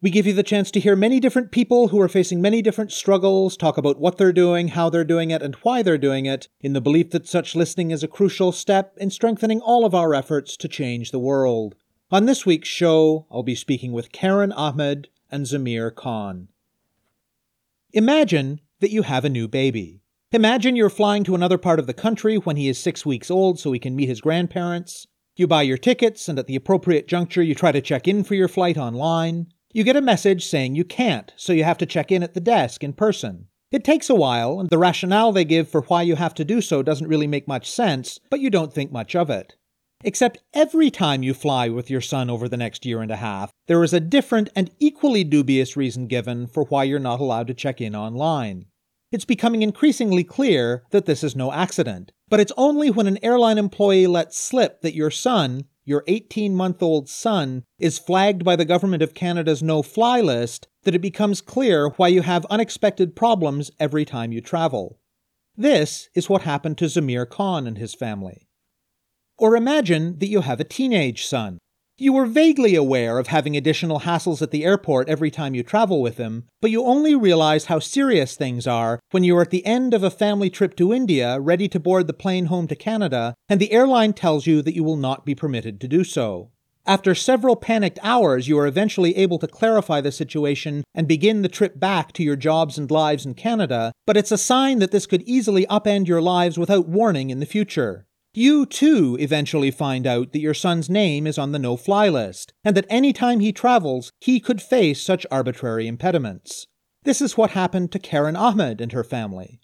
We give you the chance to hear many different people who are facing many different struggles, talk about what they're doing, how they're doing it, and why they're doing it, in the belief that such listening is a crucial step in strengthening all of our efforts to change the world. On this week's show, I'll be speaking with Karen Ahmed and Zamir Khan. Imagine that you have a new baby. Imagine you're flying to another part of the country when he is six weeks old so he can meet his grandparents. You buy your tickets, and at the appropriate juncture, you try to check in for your flight online. You get a message saying you can't, so you have to check in at the desk in person. It takes a while, and the rationale they give for why you have to do so doesn't really make much sense, but you don't think much of it. Except every time you fly with your son over the next year and a half, there is a different and equally dubious reason given for why you're not allowed to check in online. It's becoming increasingly clear that this is no accident, but it's only when an airline employee lets slip that your son, your 18 month old son, is flagged by the Government of Canada's no fly list that it becomes clear why you have unexpected problems every time you travel. This is what happened to Zamir Khan and his family. Or imagine that you have a teenage son. You were vaguely aware of having additional hassles at the airport every time you travel with him, but you only realize how serious things are when you are at the end of a family trip to India, ready to board the plane home to Canada, and the airline tells you that you will not be permitted to do so. After several panicked hours, you are eventually able to clarify the situation and begin the trip back to your jobs and lives in Canada, but it's a sign that this could easily upend your lives without warning in the future. You too eventually find out that your son's name is on the no fly list, and that any time he travels, he could face such arbitrary impediments. This is what happened to Karen Ahmed and her family.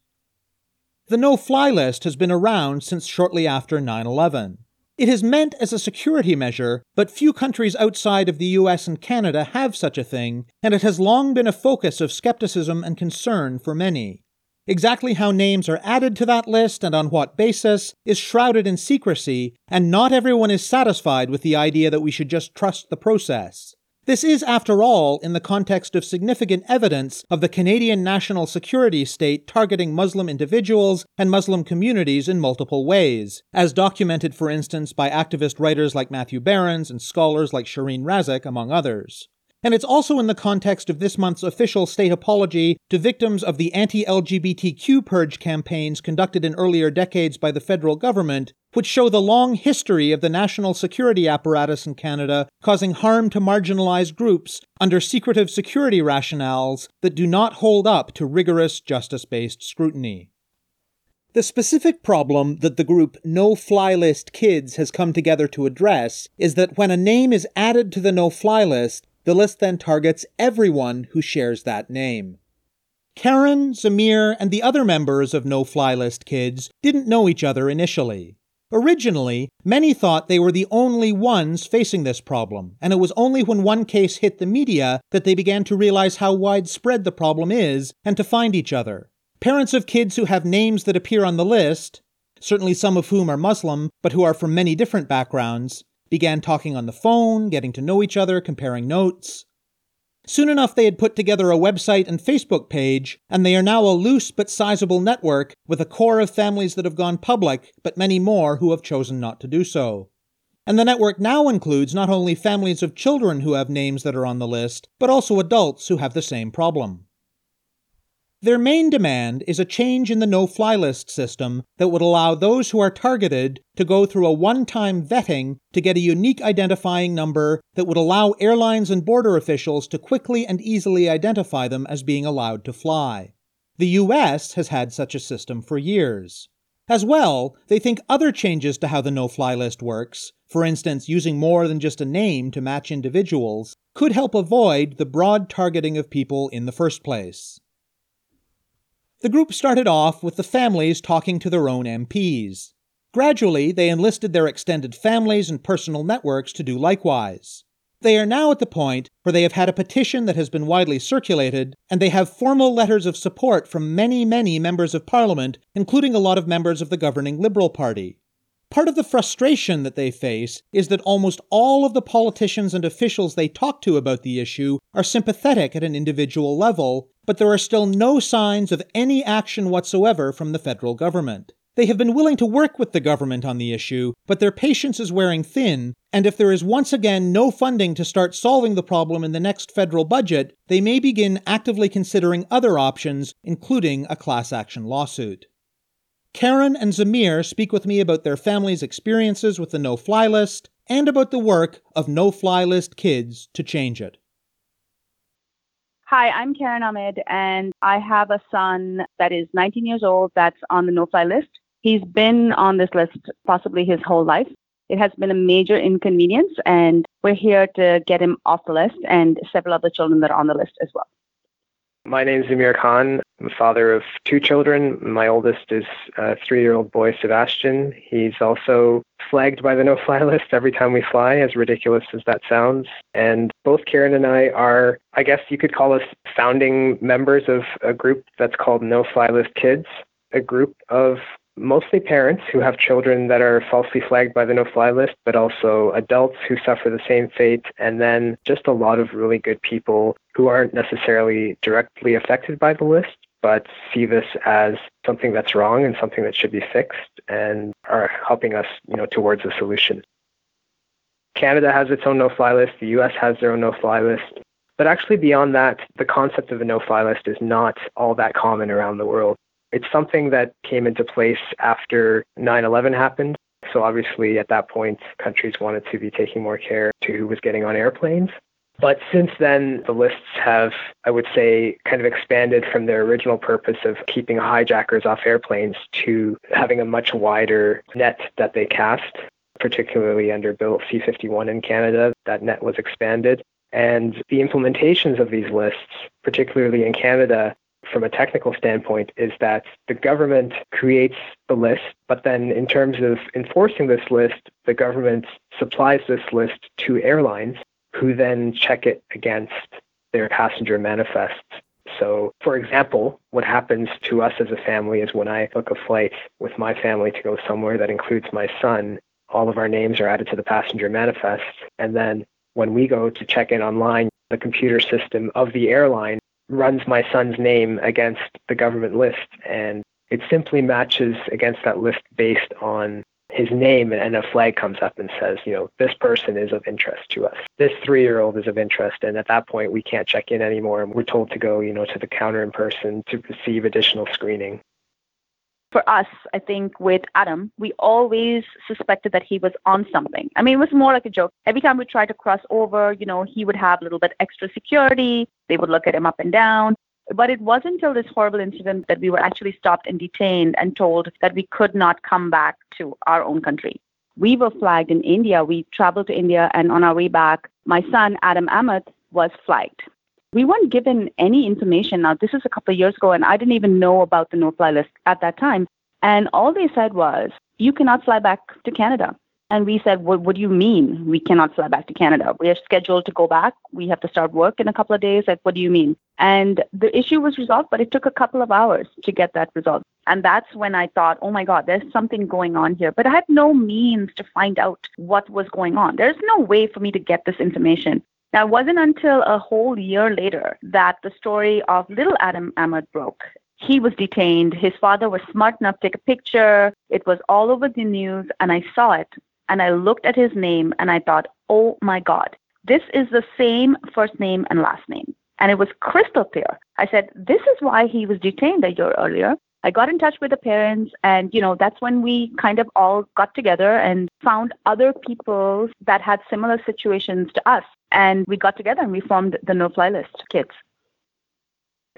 The no fly list has been around since shortly after 9 11. It is meant as a security measure, but few countries outside of the US and Canada have such a thing, and it has long been a focus of skepticism and concern for many. Exactly how names are added to that list and on what basis is shrouded in secrecy, and not everyone is satisfied with the idea that we should just trust the process. This is, after all, in the context of significant evidence of the Canadian national security state targeting Muslim individuals and Muslim communities in multiple ways, as documented, for instance, by activist writers like Matthew Behrens and scholars like Sherene Razack, among others. And it's also in the context of this month's official state apology to victims of the anti LGBTQ purge campaigns conducted in earlier decades by the federal government, which show the long history of the national security apparatus in Canada causing harm to marginalized groups under secretive security rationales that do not hold up to rigorous justice based scrutiny. The specific problem that the group No Fly List Kids has come together to address is that when a name is added to the no fly list, the list then targets everyone who shares that name. Karen, Zamir, and the other members of No Fly List Kids didn't know each other initially. Originally, many thought they were the only ones facing this problem, and it was only when one case hit the media that they began to realize how widespread the problem is and to find each other. Parents of kids who have names that appear on the list, certainly some of whom are Muslim, but who are from many different backgrounds, began talking on the phone, getting to know each other, comparing notes. Soon enough, they had put together a website and Facebook page, and they are now a loose but sizable network with a core of families that have gone public, but many more who have chosen not to do so. And the network now includes not only families of children who have names that are on the list, but also adults who have the same problem. Their main demand is a change in the no fly list system that would allow those who are targeted to go through a one time vetting to get a unique identifying number that would allow airlines and border officials to quickly and easily identify them as being allowed to fly. The US has had such a system for years. As well, they think other changes to how the no fly list works, for instance, using more than just a name to match individuals, could help avoid the broad targeting of people in the first place. The group started off with the families talking to their own MPs. Gradually, they enlisted their extended families and personal networks to do likewise. They are now at the point where they have had a petition that has been widely circulated, and they have formal letters of support from many, many members of parliament, including a lot of members of the governing Liberal Party. Part of the frustration that they face is that almost all of the politicians and officials they talk to about the issue are sympathetic at an individual level, but there are still no signs of any action whatsoever from the federal government. They have been willing to work with the government on the issue, but their patience is wearing thin, and if there is once again no funding to start solving the problem in the next federal budget, they may begin actively considering other options, including a class action lawsuit. Karen and Zamir speak with me about their family's experiences with the no fly list and about the work of no fly list kids to change it. Hi, I'm Karen Ahmed, and I have a son that is 19 years old that's on the no fly list. He's been on this list possibly his whole life. It has been a major inconvenience, and we're here to get him off the list and several other children that are on the list as well. My name is Zamir Khan. I'm a father of two children. My oldest is a three year old boy, Sebastian. He's also flagged by the no fly list every time we fly, as ridiculous as that sounds. And both Karen and I are, I guess you could call us founding members of a group that's called No Fly List Kids, a group of mostly parents who have children that are falsely flagged by the no fly list, but also adults who suffer the same fate, and then just a lot of really good people who aren't necessarily directly affected by the list, but see this as something that's wrong and something that should be fixed and are helping us, you know, towards a solution. Canada has its own no-fly list, the US has their own no-fly list, but actually beyond that, the concept of a no-fly list is not all that common around the world. It's something that came into place after 9 11 happened. So, obviously, at that point, countries wanted to be taking more care to who was getting on airplanes. But since then, the lists have, I would say, kind of expanded from their original purpose of keeping hijackers off airplanes to having a much wider net that they cast, particularly under Bill C 51 in Canada. That net was expanded. And the implementations of these lists, particularly in Canada, from a technical standpoint is that the government creates the list, but then in terms of enforcing this list, the government supplies this list to airlines who then check it against their passenger manifests. So, for example, what happens to us as a family is when I book a flight with my family to go somewhere that includes my son, all of our names are added to the passenger manifest. And then when we go to check in online, the computer system of the airline runs my son's name against the government list and it simply matches against that list based on his name and a flag comes up and says, you know, this person is of interest to us. This three year old is of interest. And at that point, we can't check in anymore. And we're told to go, you know, to the counter in person to receive additional screening for us, I think with Adam, we always suspected that he was on something. I mean, it was more like a joke. Every time we tried to cross over, you know, he would have a little bit extra security. They would look at him up and down. But it wasn't until this horrible incident that we were actually stopped and detained and told that we could not come back to our own country. We were flagged in India. We traveled to India, and on our way back, my son, Adam Ahmed, was flagged. We weren't given any information. Now, this is a couple of years ago, and I didn't even know about the no fly list at that time. And all they said was, you cannot fly back to Canada. And we said, well, what do you mean we cannot fly back to Canada? We are scheduled to go back. We have to start work in a couple of days. Like, what do you mean? And the issue was resolved, but it took a couple of hours to get that resolved. And that's when I thought, oh my God, there's something going on here. But I had no means to find out what was going on. There's no way for me to get this information. Now, it wasn't until a whole year later that the story of little Adam Ahmed broke. He was detained. His father was smart enough to take a picture. It was all over the news, and I saw it. And I looked at his name and I thought, oh my God, this is the same first name and last name. And it was crystal clear. I said, this is why he was detained a year earlier. I got in touch with the parents, and you know that's when we kind of all got together and found other people that had similar situations to us, and we got together and we formed the No Fly List Kids.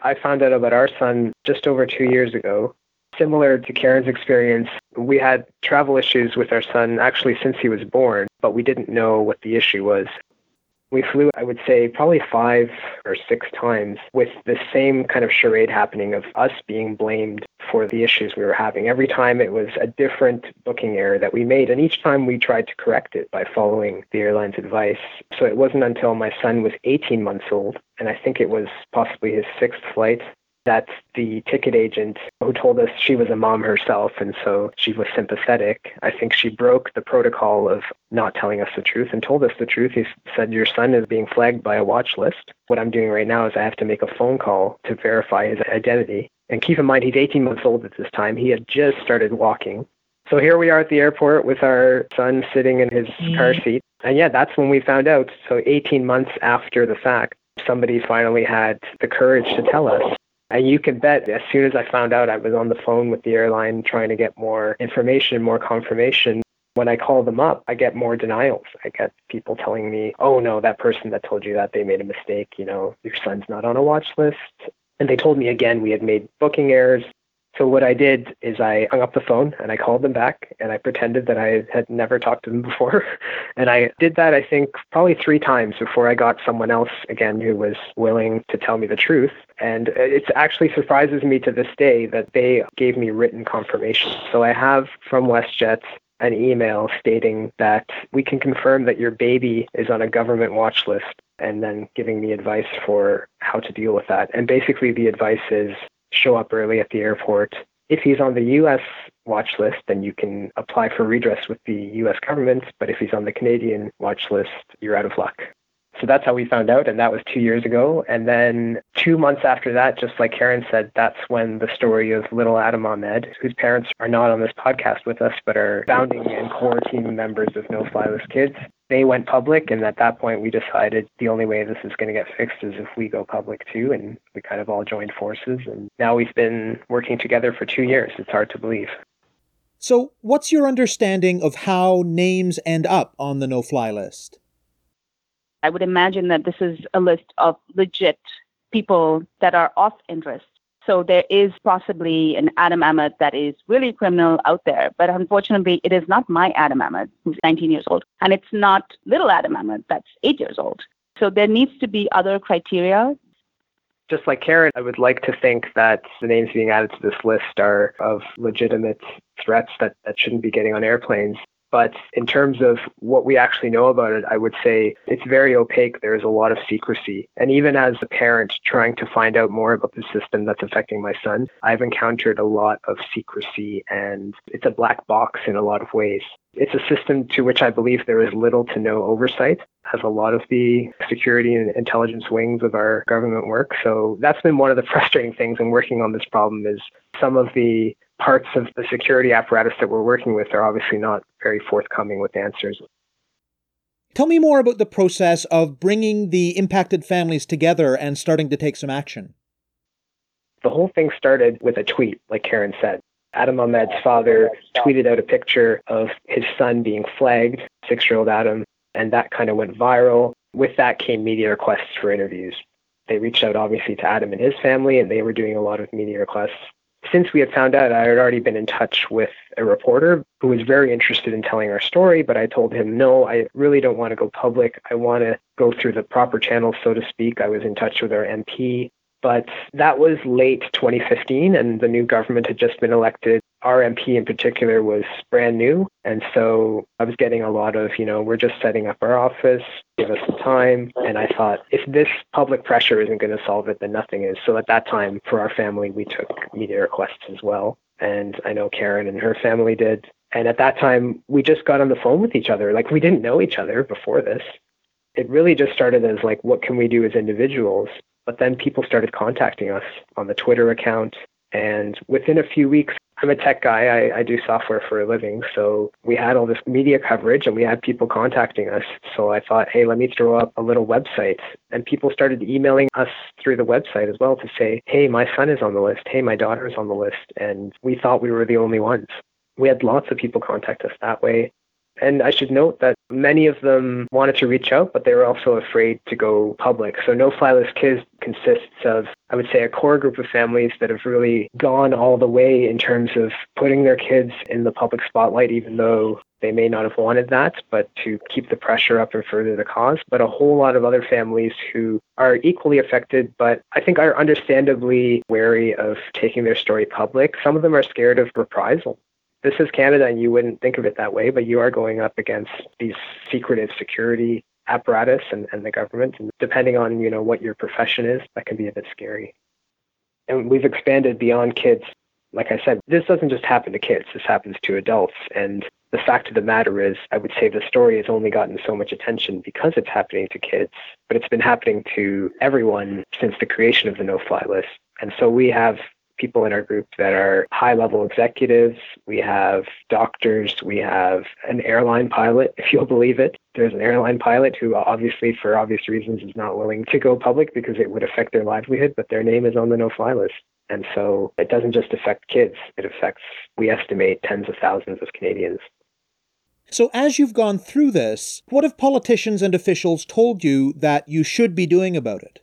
I found out about our son just over two years ago. Similar to Karen's experience, we had travel issues with our son actually since he was born, but we didn't know what the issue was. We flew, I would say, probably five or six times with the same kind of charade happening of us being blamed for the issues we were having. Every time it was a different booking error that we made, and each time we tried to correct it by following the airline's advice. So it wasn't until my son was 18 months old, and I think it was possibly his sixth flight, that the ticket agent who told us she was a mom herself and so she was sympathetic. I think she broke the protocol of not telling us the truth and told us the truth. He said, Your son is being flagged by a watch list. What I'm doing right now is I have to make a phone call to verify his identity. And keep in mind, he's 18 months old at this time. He had just started walking. So here we are at the airport with our son sitting in his mm-hmm. car seat. And yeah, that's when we found out. So 18 months after the fact, somebody finally had the courage to tell us. And you can bet as soon as I found out, I was on the phone with the airline trying to get more information, more confirmation. When I call them up, I get more denials. I get people telling me, oh no, that person that told you that, they made a mistake. You know, your son's not on a watch list. And they told me again we had made booking errors. So what I did is I hung up the phone and I called them back and I pretended that I had never talked to them before. and I did that, I think, probably three times before I got someone else again who was willing to tell me the truth. And it actually surprises me to this day that they gave me written confirmation. So I have from WestJet an email stating that we can confirm that your baby is on a government watch list and then giving me advice for how to deal with that. And basically, the advice is show up early at the airport. If he's on the US watch list, then you can apply for redress with the US government. But if he's on the Canadian watch list, you're out of luck. So that's how we found out, and that was two years ago. And then two months after that, just like Karen said, that's when the story of little Adam Ahmed, whose parents are not on this podcast with us, but are founding and core team members of No Fly List Kids, they went public. And at that point, we decided the only way this is going to get fixed is if we go public too. And we kind of all joined forces. And now we've been working together for two years. It's hard to believe. So, what's your understanding of how names end up on the no fly list? I would imagine that this is a list of legit people that are of interest. So there is possibly an Adam Ahmed that is really criminal out there, but unfortunately, it is not my Adam Ahmed, who's 19 years old, and it's not little Adam Ahmed, that's eight years old. So there needs to be other criteria. Just like Karen, I would like to think that the names being added to this list are of legitimate threats that, that shouldn't be getting on airplanes. But in terms of what we actually know about it, I would say it's very opaque. There is a lot of secrecy. And even as a parent trying to find out more about the system that's affecting my son, I've encountered a lot of secrecy and it's a black box in a lot of ways. It's a system to which I believe there is little to no oversight as a lot of the security and intelligence wings of our government work. So that's been one of the frustrating things in working on this problem is some of the parts of the security apparatus that we're working with are obviously not very forthcoming with answers. Tell me more about the process of bringing the impacted families together and starting to take some action. The whole thing started with a tweet, like Karen said. Adam Ahmed's father tweeted out a picture of his son being flagged, six year old Adam, and that kind of went viral. With that came media requests for interviews. They reached out, obviously, to Adam and his family, and they were doing a lot of media requests since we had found out, I had already been in touch with a reporter who was very interested in telling our story, but I told him, no, I really don't want to go public. I want to go through the proper channels, so to speak. I was in touch with our MP. But that was late 2015, and the new government had just been elected. Our MP in particular was brand new. And so I was getting a lot of, you know, we're just setting up our office, give us some time. And I thought, if this public pressure isn't going to solve it, then nothing is. So at that time, for our family, we took media requests as well. And I know Karen and her family did. And at that time, we just got on the phone with each other. Like we didn't know each other before this. It really just started as like, what can we do as individuals? But then people started contacting us on the Twitter account. And within a few weeks, I'm a tech guy. I, I do software for a living. So we had all this media coverage and we had people contacting us. So I thought, hey, let me throw up a little website. And people started emailing us through the website as well to say, hey, my son is on the list. Hey, my daughter is on the list. And we thought we were the only ones. We had lots of people contact us that way. And I should note that many of them wanted to reach out, but they were also afraid to go public. So No Fly List Kids consists of, I would say, a core group of families that have really gone all the way in terms of putting their kids in the public spotlight, even though they may not have wanted that, but to keep the pressure up and further the cause. But a whole lot of other families who are equally affected, but I think are understandably wary of taking their story public. Some of them are scared of reprisal this is Canada and you wouldn't think of it that way, but you are going up against these secretive security apparatus and, and the government. And depending on, you know, what your profession is, that can be a bit scary. And we've expanded beyond kids. Like I said, this doesn't just happen to kids, this happens to adults. And the fact of the matter is, I would say the story has only gotten so much attention because it's happening to kids, but it's been happening to everyone since the creation of the no fly list. And so we have people in our group that are high level executives. We have doctors. We have an airline pilot, if you'll believe it. There's an airline pilot who, obviously, for obvious reasons, is not willing to go public because it would affect their livelihood, but their name is on the no fly list. And so it doesn't just affect kids, it affects, we estimate, tens of thousands of Canadians. So, as you've gone through this, what have politicians and officials told you that you should be doing about it?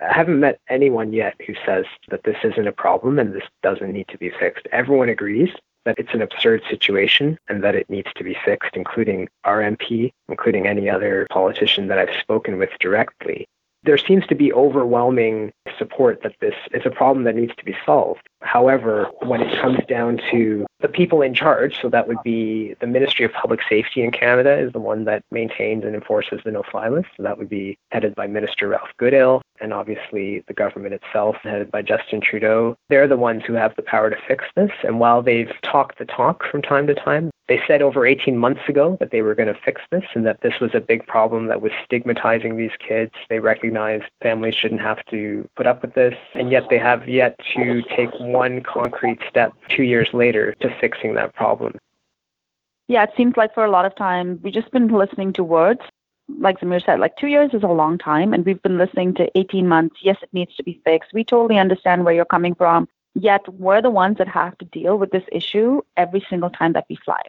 I haven't met anyone yet who says that this isn't a problem and this doesn't need to be fixed. Everyone agrees that it's an absurd situation and that it needs to be fixed, including our MP, including any other politician that I've spoken with directly. There seems to be overwhelming support that this is a problem that needs to be solved. However, when it comes down to the people in charge, so that would be the Ministry of Public Safety in Canada is the one that maintains and enforces the no-fly list. So that would be headed by Minister Ralph Goodale and obviously the government itself headed by Justin Trudeau. They're the ones who have the power to fix this. And while they've talked the talk from time to time, they said over 18 months ago that they were going to fix this and that this was a big problem that was stigmatizing these kids. They recognized families shouldn't have to put up with this, and yet they have yet to take one concrete step two years later to fixing that problem. Yeah, it seems like for a lot of time we've just been listening to words. Like Zamir said, like two years is a long time, and we've been listening to 18 months. Yes, it needs to be fixed. We totally understand where you're coming from. Yet we're the ones that have to deal with this issue every single time that we fly.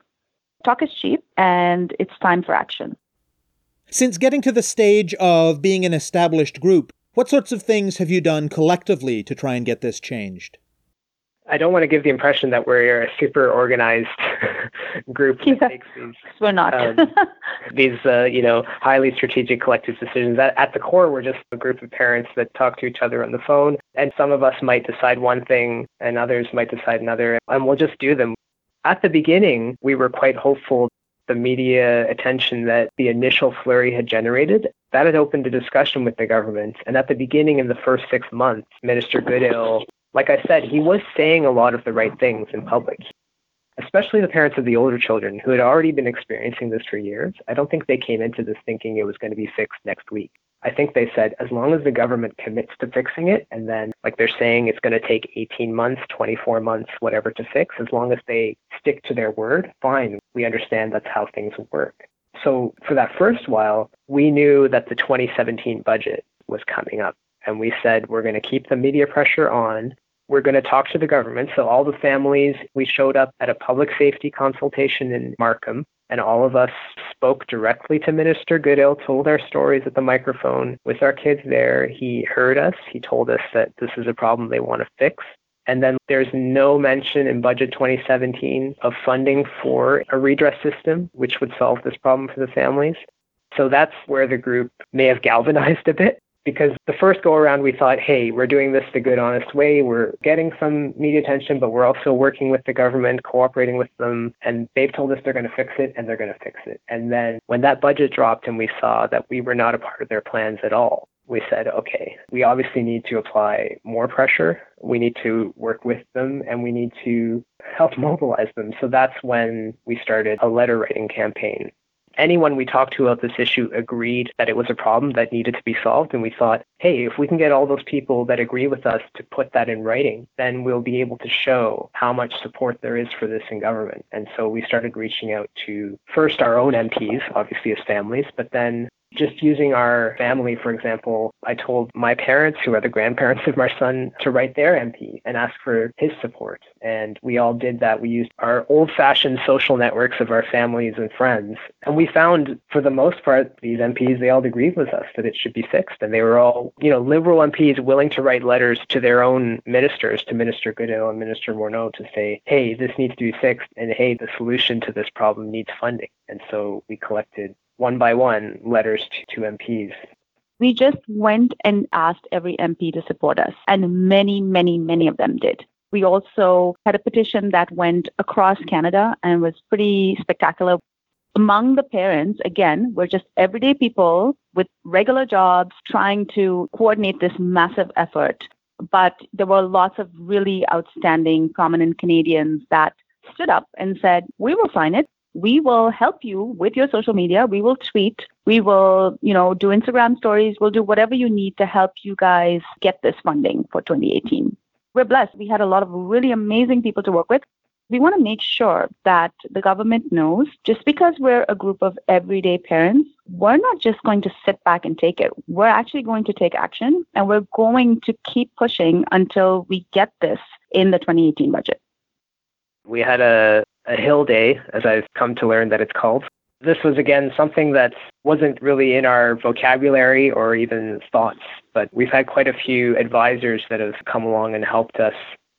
Talk is cheap, and it's time for action. Since getting to the stage of being an established group, what sorts of things have you done collectively to try and get this changed? I don't want to give the impression that we're a super organized group that Yeah. takes these We're not. um, these uh, you know highly strategic collective decisions. At, at the core, we're just a group of parents that talk to each other on the phone, and some of us might decide one thing, and others might decide another, and we'll just do them. At the beginning, we were quite hopeful. The media attention that the initial flurry had generated that had opened a discussion with the government. And at the beginning, in the first six months, Minister Goodale, like I said, he was saying a lot of the right things in public especially the parents of the older children who had already been experiencing this for years, I don't think they came into this thinking it was going to be fixed next week. I think they said as long as the government commits to fixing it, and then, like they're saying, it's going to take 18 months, 24 months, whatever to fix, as long as they stick to their word, fine. We understand that's how things work. So for that first while, we knew that the 2017 budget was coming up. And we said, we're going to keep the media pressure on we're going to talk to the government. So all the families, we showed up at a public safety consultation in Markham, and all of us spoke directly to Minister Goodale, told our stories at the microphone with our kids there. He heard us. He told us that this is a problem they want to fix. And then there's no mention in Budget 2017 of funding for a redress system, which would solve this problem for the families. So that's where the group may have galvanized a bit because the first go around we thought, hey, we're doing this the good, honest way. We're getting some media attention, but we're also working with the government, cooperating with them. And they've told us they're going to fix it and they're going to fix it. And then when that budget dropped and we saw that we were not a part of their plans at all, we said, okay, we obviously need to apply more pressure. We need to work with them and we need to help mobilize them. So that's when we started a letter writing campaign anyone we talked to about this issue agreed that it was a problem that needed to be solved. And we thought, hey, if we can get all those people that agree with us to put that in writing, then we'll be able to show how much support there is for this in government. And so we started reaching out to first our own MPs, obviously as families, but then Just using our family, for example, I told my parents, who are the grandparents of my son, to write their MP and ask for his support. And we all did that. We used our old fashioned social networks of our families and friends. And we found, for the most part, these MPs, they all agreed with us that it should be fixed. And they were all, you know, liberal MPs willing to write letters to their own ministers, to Minister Goodale and Minister Morneau, to say, hey, this needs to be fixed. And hey, the solution to this problem needs funding. And so we collected one by one letters to, to MPs. We just went and asked every MP to support us, and many, many, many of them did. We also had a petition that went across Canada and was pretty spectacular. Among the parents, again, were just everyday people with regular jobs trying to coordinate this massive effort. But there were lots of really outstanding, prominent Canadians that stood up and said, We will sign it we will help you with your social media. We will tweet. We will, you know, do Instagram stories. We'll do whatever you need to help you guys get this funding for 2018. We're blessed. We had a lot of really amazing people to work with. We want to make sure that the government knows just because we're a group of everyday parents, we're not just going to sit back and take it. We're actually going to take action and we're going to keep pushing until we get this in the 2018 budget. We had a a hill day, as I've come to learn that it's called. This was again something that wasn't really in our vocabulary or even thoughts, but we've had quite a few advisors that have come along and helped us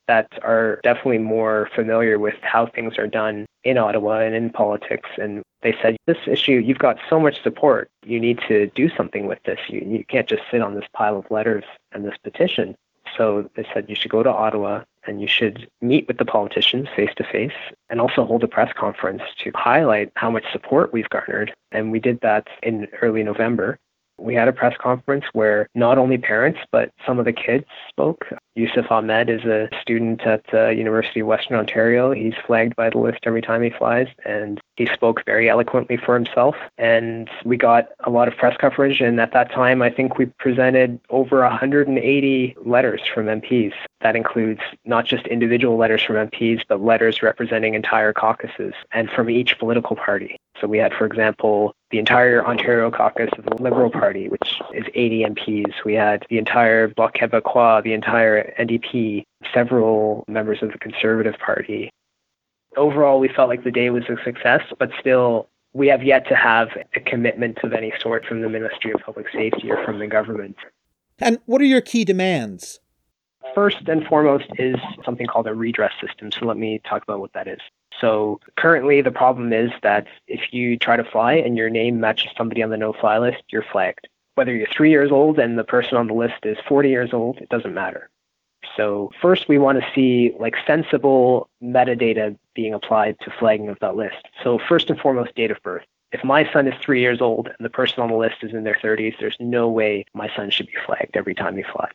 that are definitely more familiar with how things are done in Ottawa and in politics. And they said, This issue, you've got so much support. You need to do something with this. You, you can't just sit on this pile of letters and this petition. So they said, You should go to Ottawa and you should meet with the politicians face to face and also hold a press conference to highlight how much support we've garnered. And we did that in early November. We had a press conference where not only parents, but some of the kids spoke. Yusuf Ahmed is a student at the University of Western Ontario. He's flagged by the list every time he flies, and he spoke very eloquently for himself. And we got a lot of press coverage. And at that time, I think we presented over 180 letters from MPs. That includes not just individual letters from MPs, but letters representing entire caucuses and from each political party. So we had, for example, the entire Ontario caucus of the Liberal Party, which is 80 MPs. We had the entire Bloc Québécois, the entire NDP, several members of the Conservative Party. Overall, we felt like the day was a success, but still, we have yet to have a commitment of any sort from the Ministry of Public Safety or from the government. And what are your key demands? First and foremost is something called a redress system. So let me talk about what that is. So currently, the problem is that if you try to fly and your name matches somebody on the no fly list, you're flagged. Whether you're three years old and the person on the list is 40 years old, it doesn't matter. So first, we want to see like sensible metadata being applied to flagging of that list. So first and foremost, date of birth. If my son is three years old and the person on the list is in their 30s, there's no way my son should be flagged every time he flies.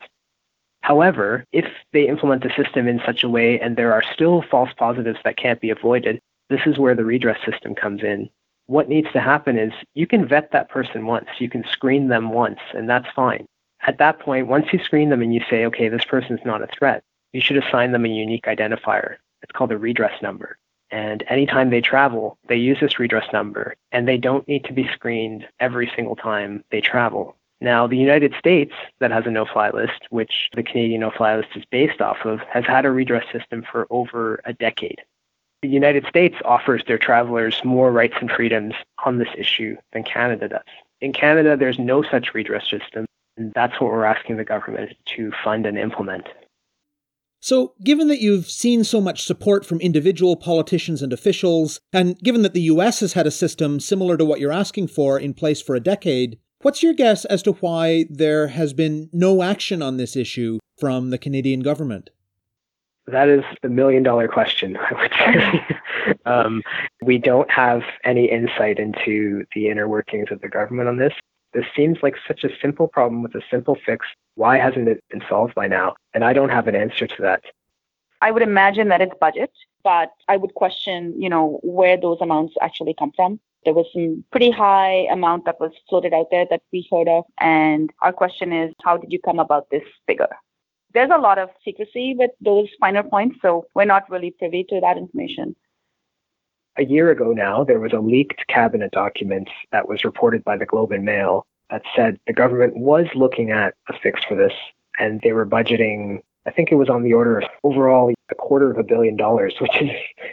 However, if they implement the system in such a way and there are still false positives that can't be avoided, this is where the redress system comes in. What needs to happen is you can vet that person once, you can screen them once, and that's fine. At that point, once you screen them and you say, okay, this person's not a threat, you should assign them a unique identifier. It's called a redress number. And anytime they travel, they use this redress number, and they don't need to be screened every single time they travel. Now, the United States, that has a no fly list, which the Canadian no fly list is based off of, has had a redress system for over a decade. The United States offers their travelers more rights and freedoms on this issue than Canada does. In Canada, there's no such redress system, and that's what we're asking the government to fund and implement. So, given that you've seen so much support from individual politicians and officials, and given that the US has had a system similar to what you're asking for in place for a decade, What's your guess as to why there has been no action on this issue from the Canadian government? That is the million dollar question, I would say. um, we don't have any insight into the inner workings of the government on this. This seems like such a simple problem with a simple fix. Why hasn't it been solved by now? And I don't have an answer to that. I would imagine that it's budget, but I would question, you know, where those amounts actually come from. There was some pretty high amount that was floated out there that we heard of. And our question is, how did you come about this figure? There's a lot of secrecy with those finer points, so we're not really privy to that information. a year ago now, there was a leaked cabinet document that was reported by the Globe and Mail that said the government was looking at a fix for this and they were budgeting I think it was on the order of overall a quarter of a billion dollars, which is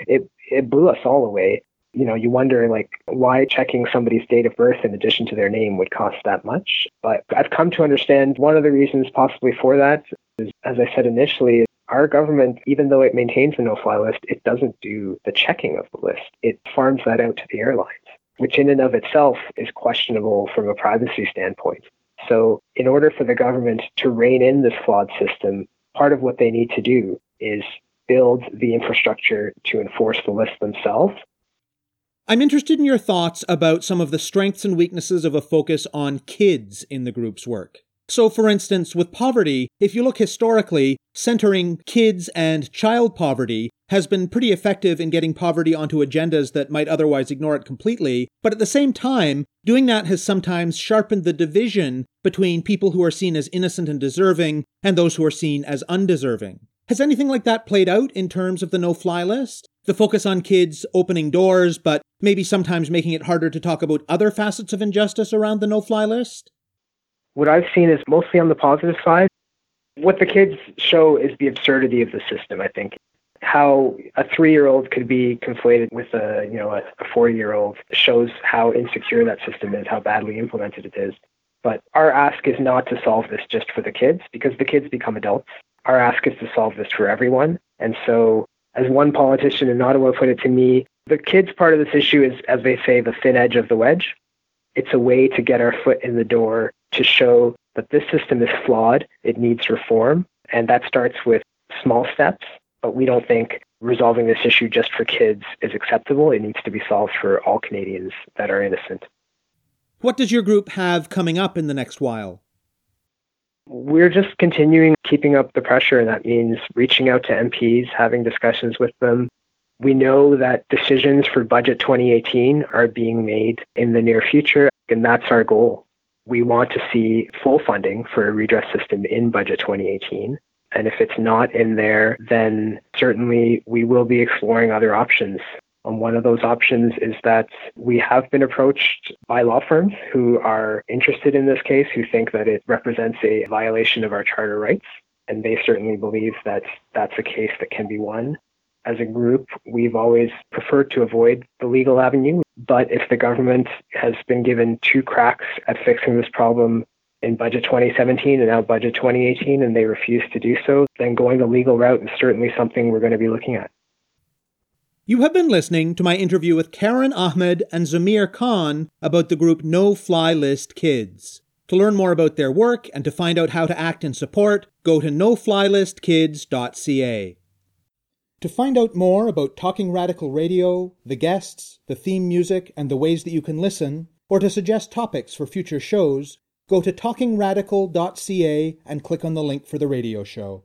it it blew us all away. You know, you wonder like why checking somebody's date of birth in addition to their name would cost that much. But I've come to understand one of the reasons possibly for that is as I said initially, our government, even though it maintains the no-fly list, it doesn't do the checking of the list. It farms that out to the airlines, which in and of itself is questionable from a privacy standpoint. So, in order for the government to rein in this flawed system, part of what they need to do is build the infrastructure to enforce the list themselves. I'm interested in your thoughts about some of the strengths and weaknesses of a focus on kids in the group's work. So, for instance, with poverty, if you look historically, centering kids and child poverty has been pretty effective in getting poverty onto agendas that might otherwise ignore it completely. But at the same time, doing that has sometimes sharpened the division between people who are seen as innocent and deserving and those who are seen as undeserving. Has anything like that played out in terms of the no fly list? The focus on kids opening doors, but maybe sometimes making it harder to talk about other facets of injustice around the no fly list? What I've seen is mostly on the positive side. What the kids show is the absurdity of the system, I think. How a three year old could be conflated with a you know a, four year old shows how insecure that system is, how badly implemented it is. But our ask is not to solve this just for the kids, because the kids become adults. Our ask is to solve this for everyone. And so, as one politician in Ottawa put it to me, the kids part of this issue is, as they say, the thin edge of the wedge. It's a way to get our foot in the door to show that this system is flawed, it needs reform, and that starts with small steps. But we don't think resolving this issue just for kids is acceptable. It needs to be solved for all Canadians that are innocent. What does your group have coming up in the next while? We're just continuing keeping up the pressure, and that means reaching out to MPs, having discussions with them. We know that decisions for Budget 2018 are being made in the near future, and that's our goal we want to see full funding for a redress system in budget 2018. And if it's not in there, then certainly we will be exploring other options. Um, one of those options is that we have been approached by law firms who are interested in this case, who think that it represents a violation of our charter rights. And they certainly believe that that's a case that can be won as a group, we've always preferred to avoid the legal avenue. But if the government has been given two cracks at fixing this problem in budget 2017 and now budget 2018 and they refuse to do so, then going the legal route is certainly something we're going to be looking at. You have been listening to my interview with Karen Ahmed and Zamir Khan about the group No Fly List Kids. To learn more about their work and to find out how to act in support, go to noflylistkids.ca. To find out more about Talking Radical Radio, the guests, the theme music, and the ways that you can listen, or to suggest topics for future shows, go to talkingradical.ca and click on the link for the radio show.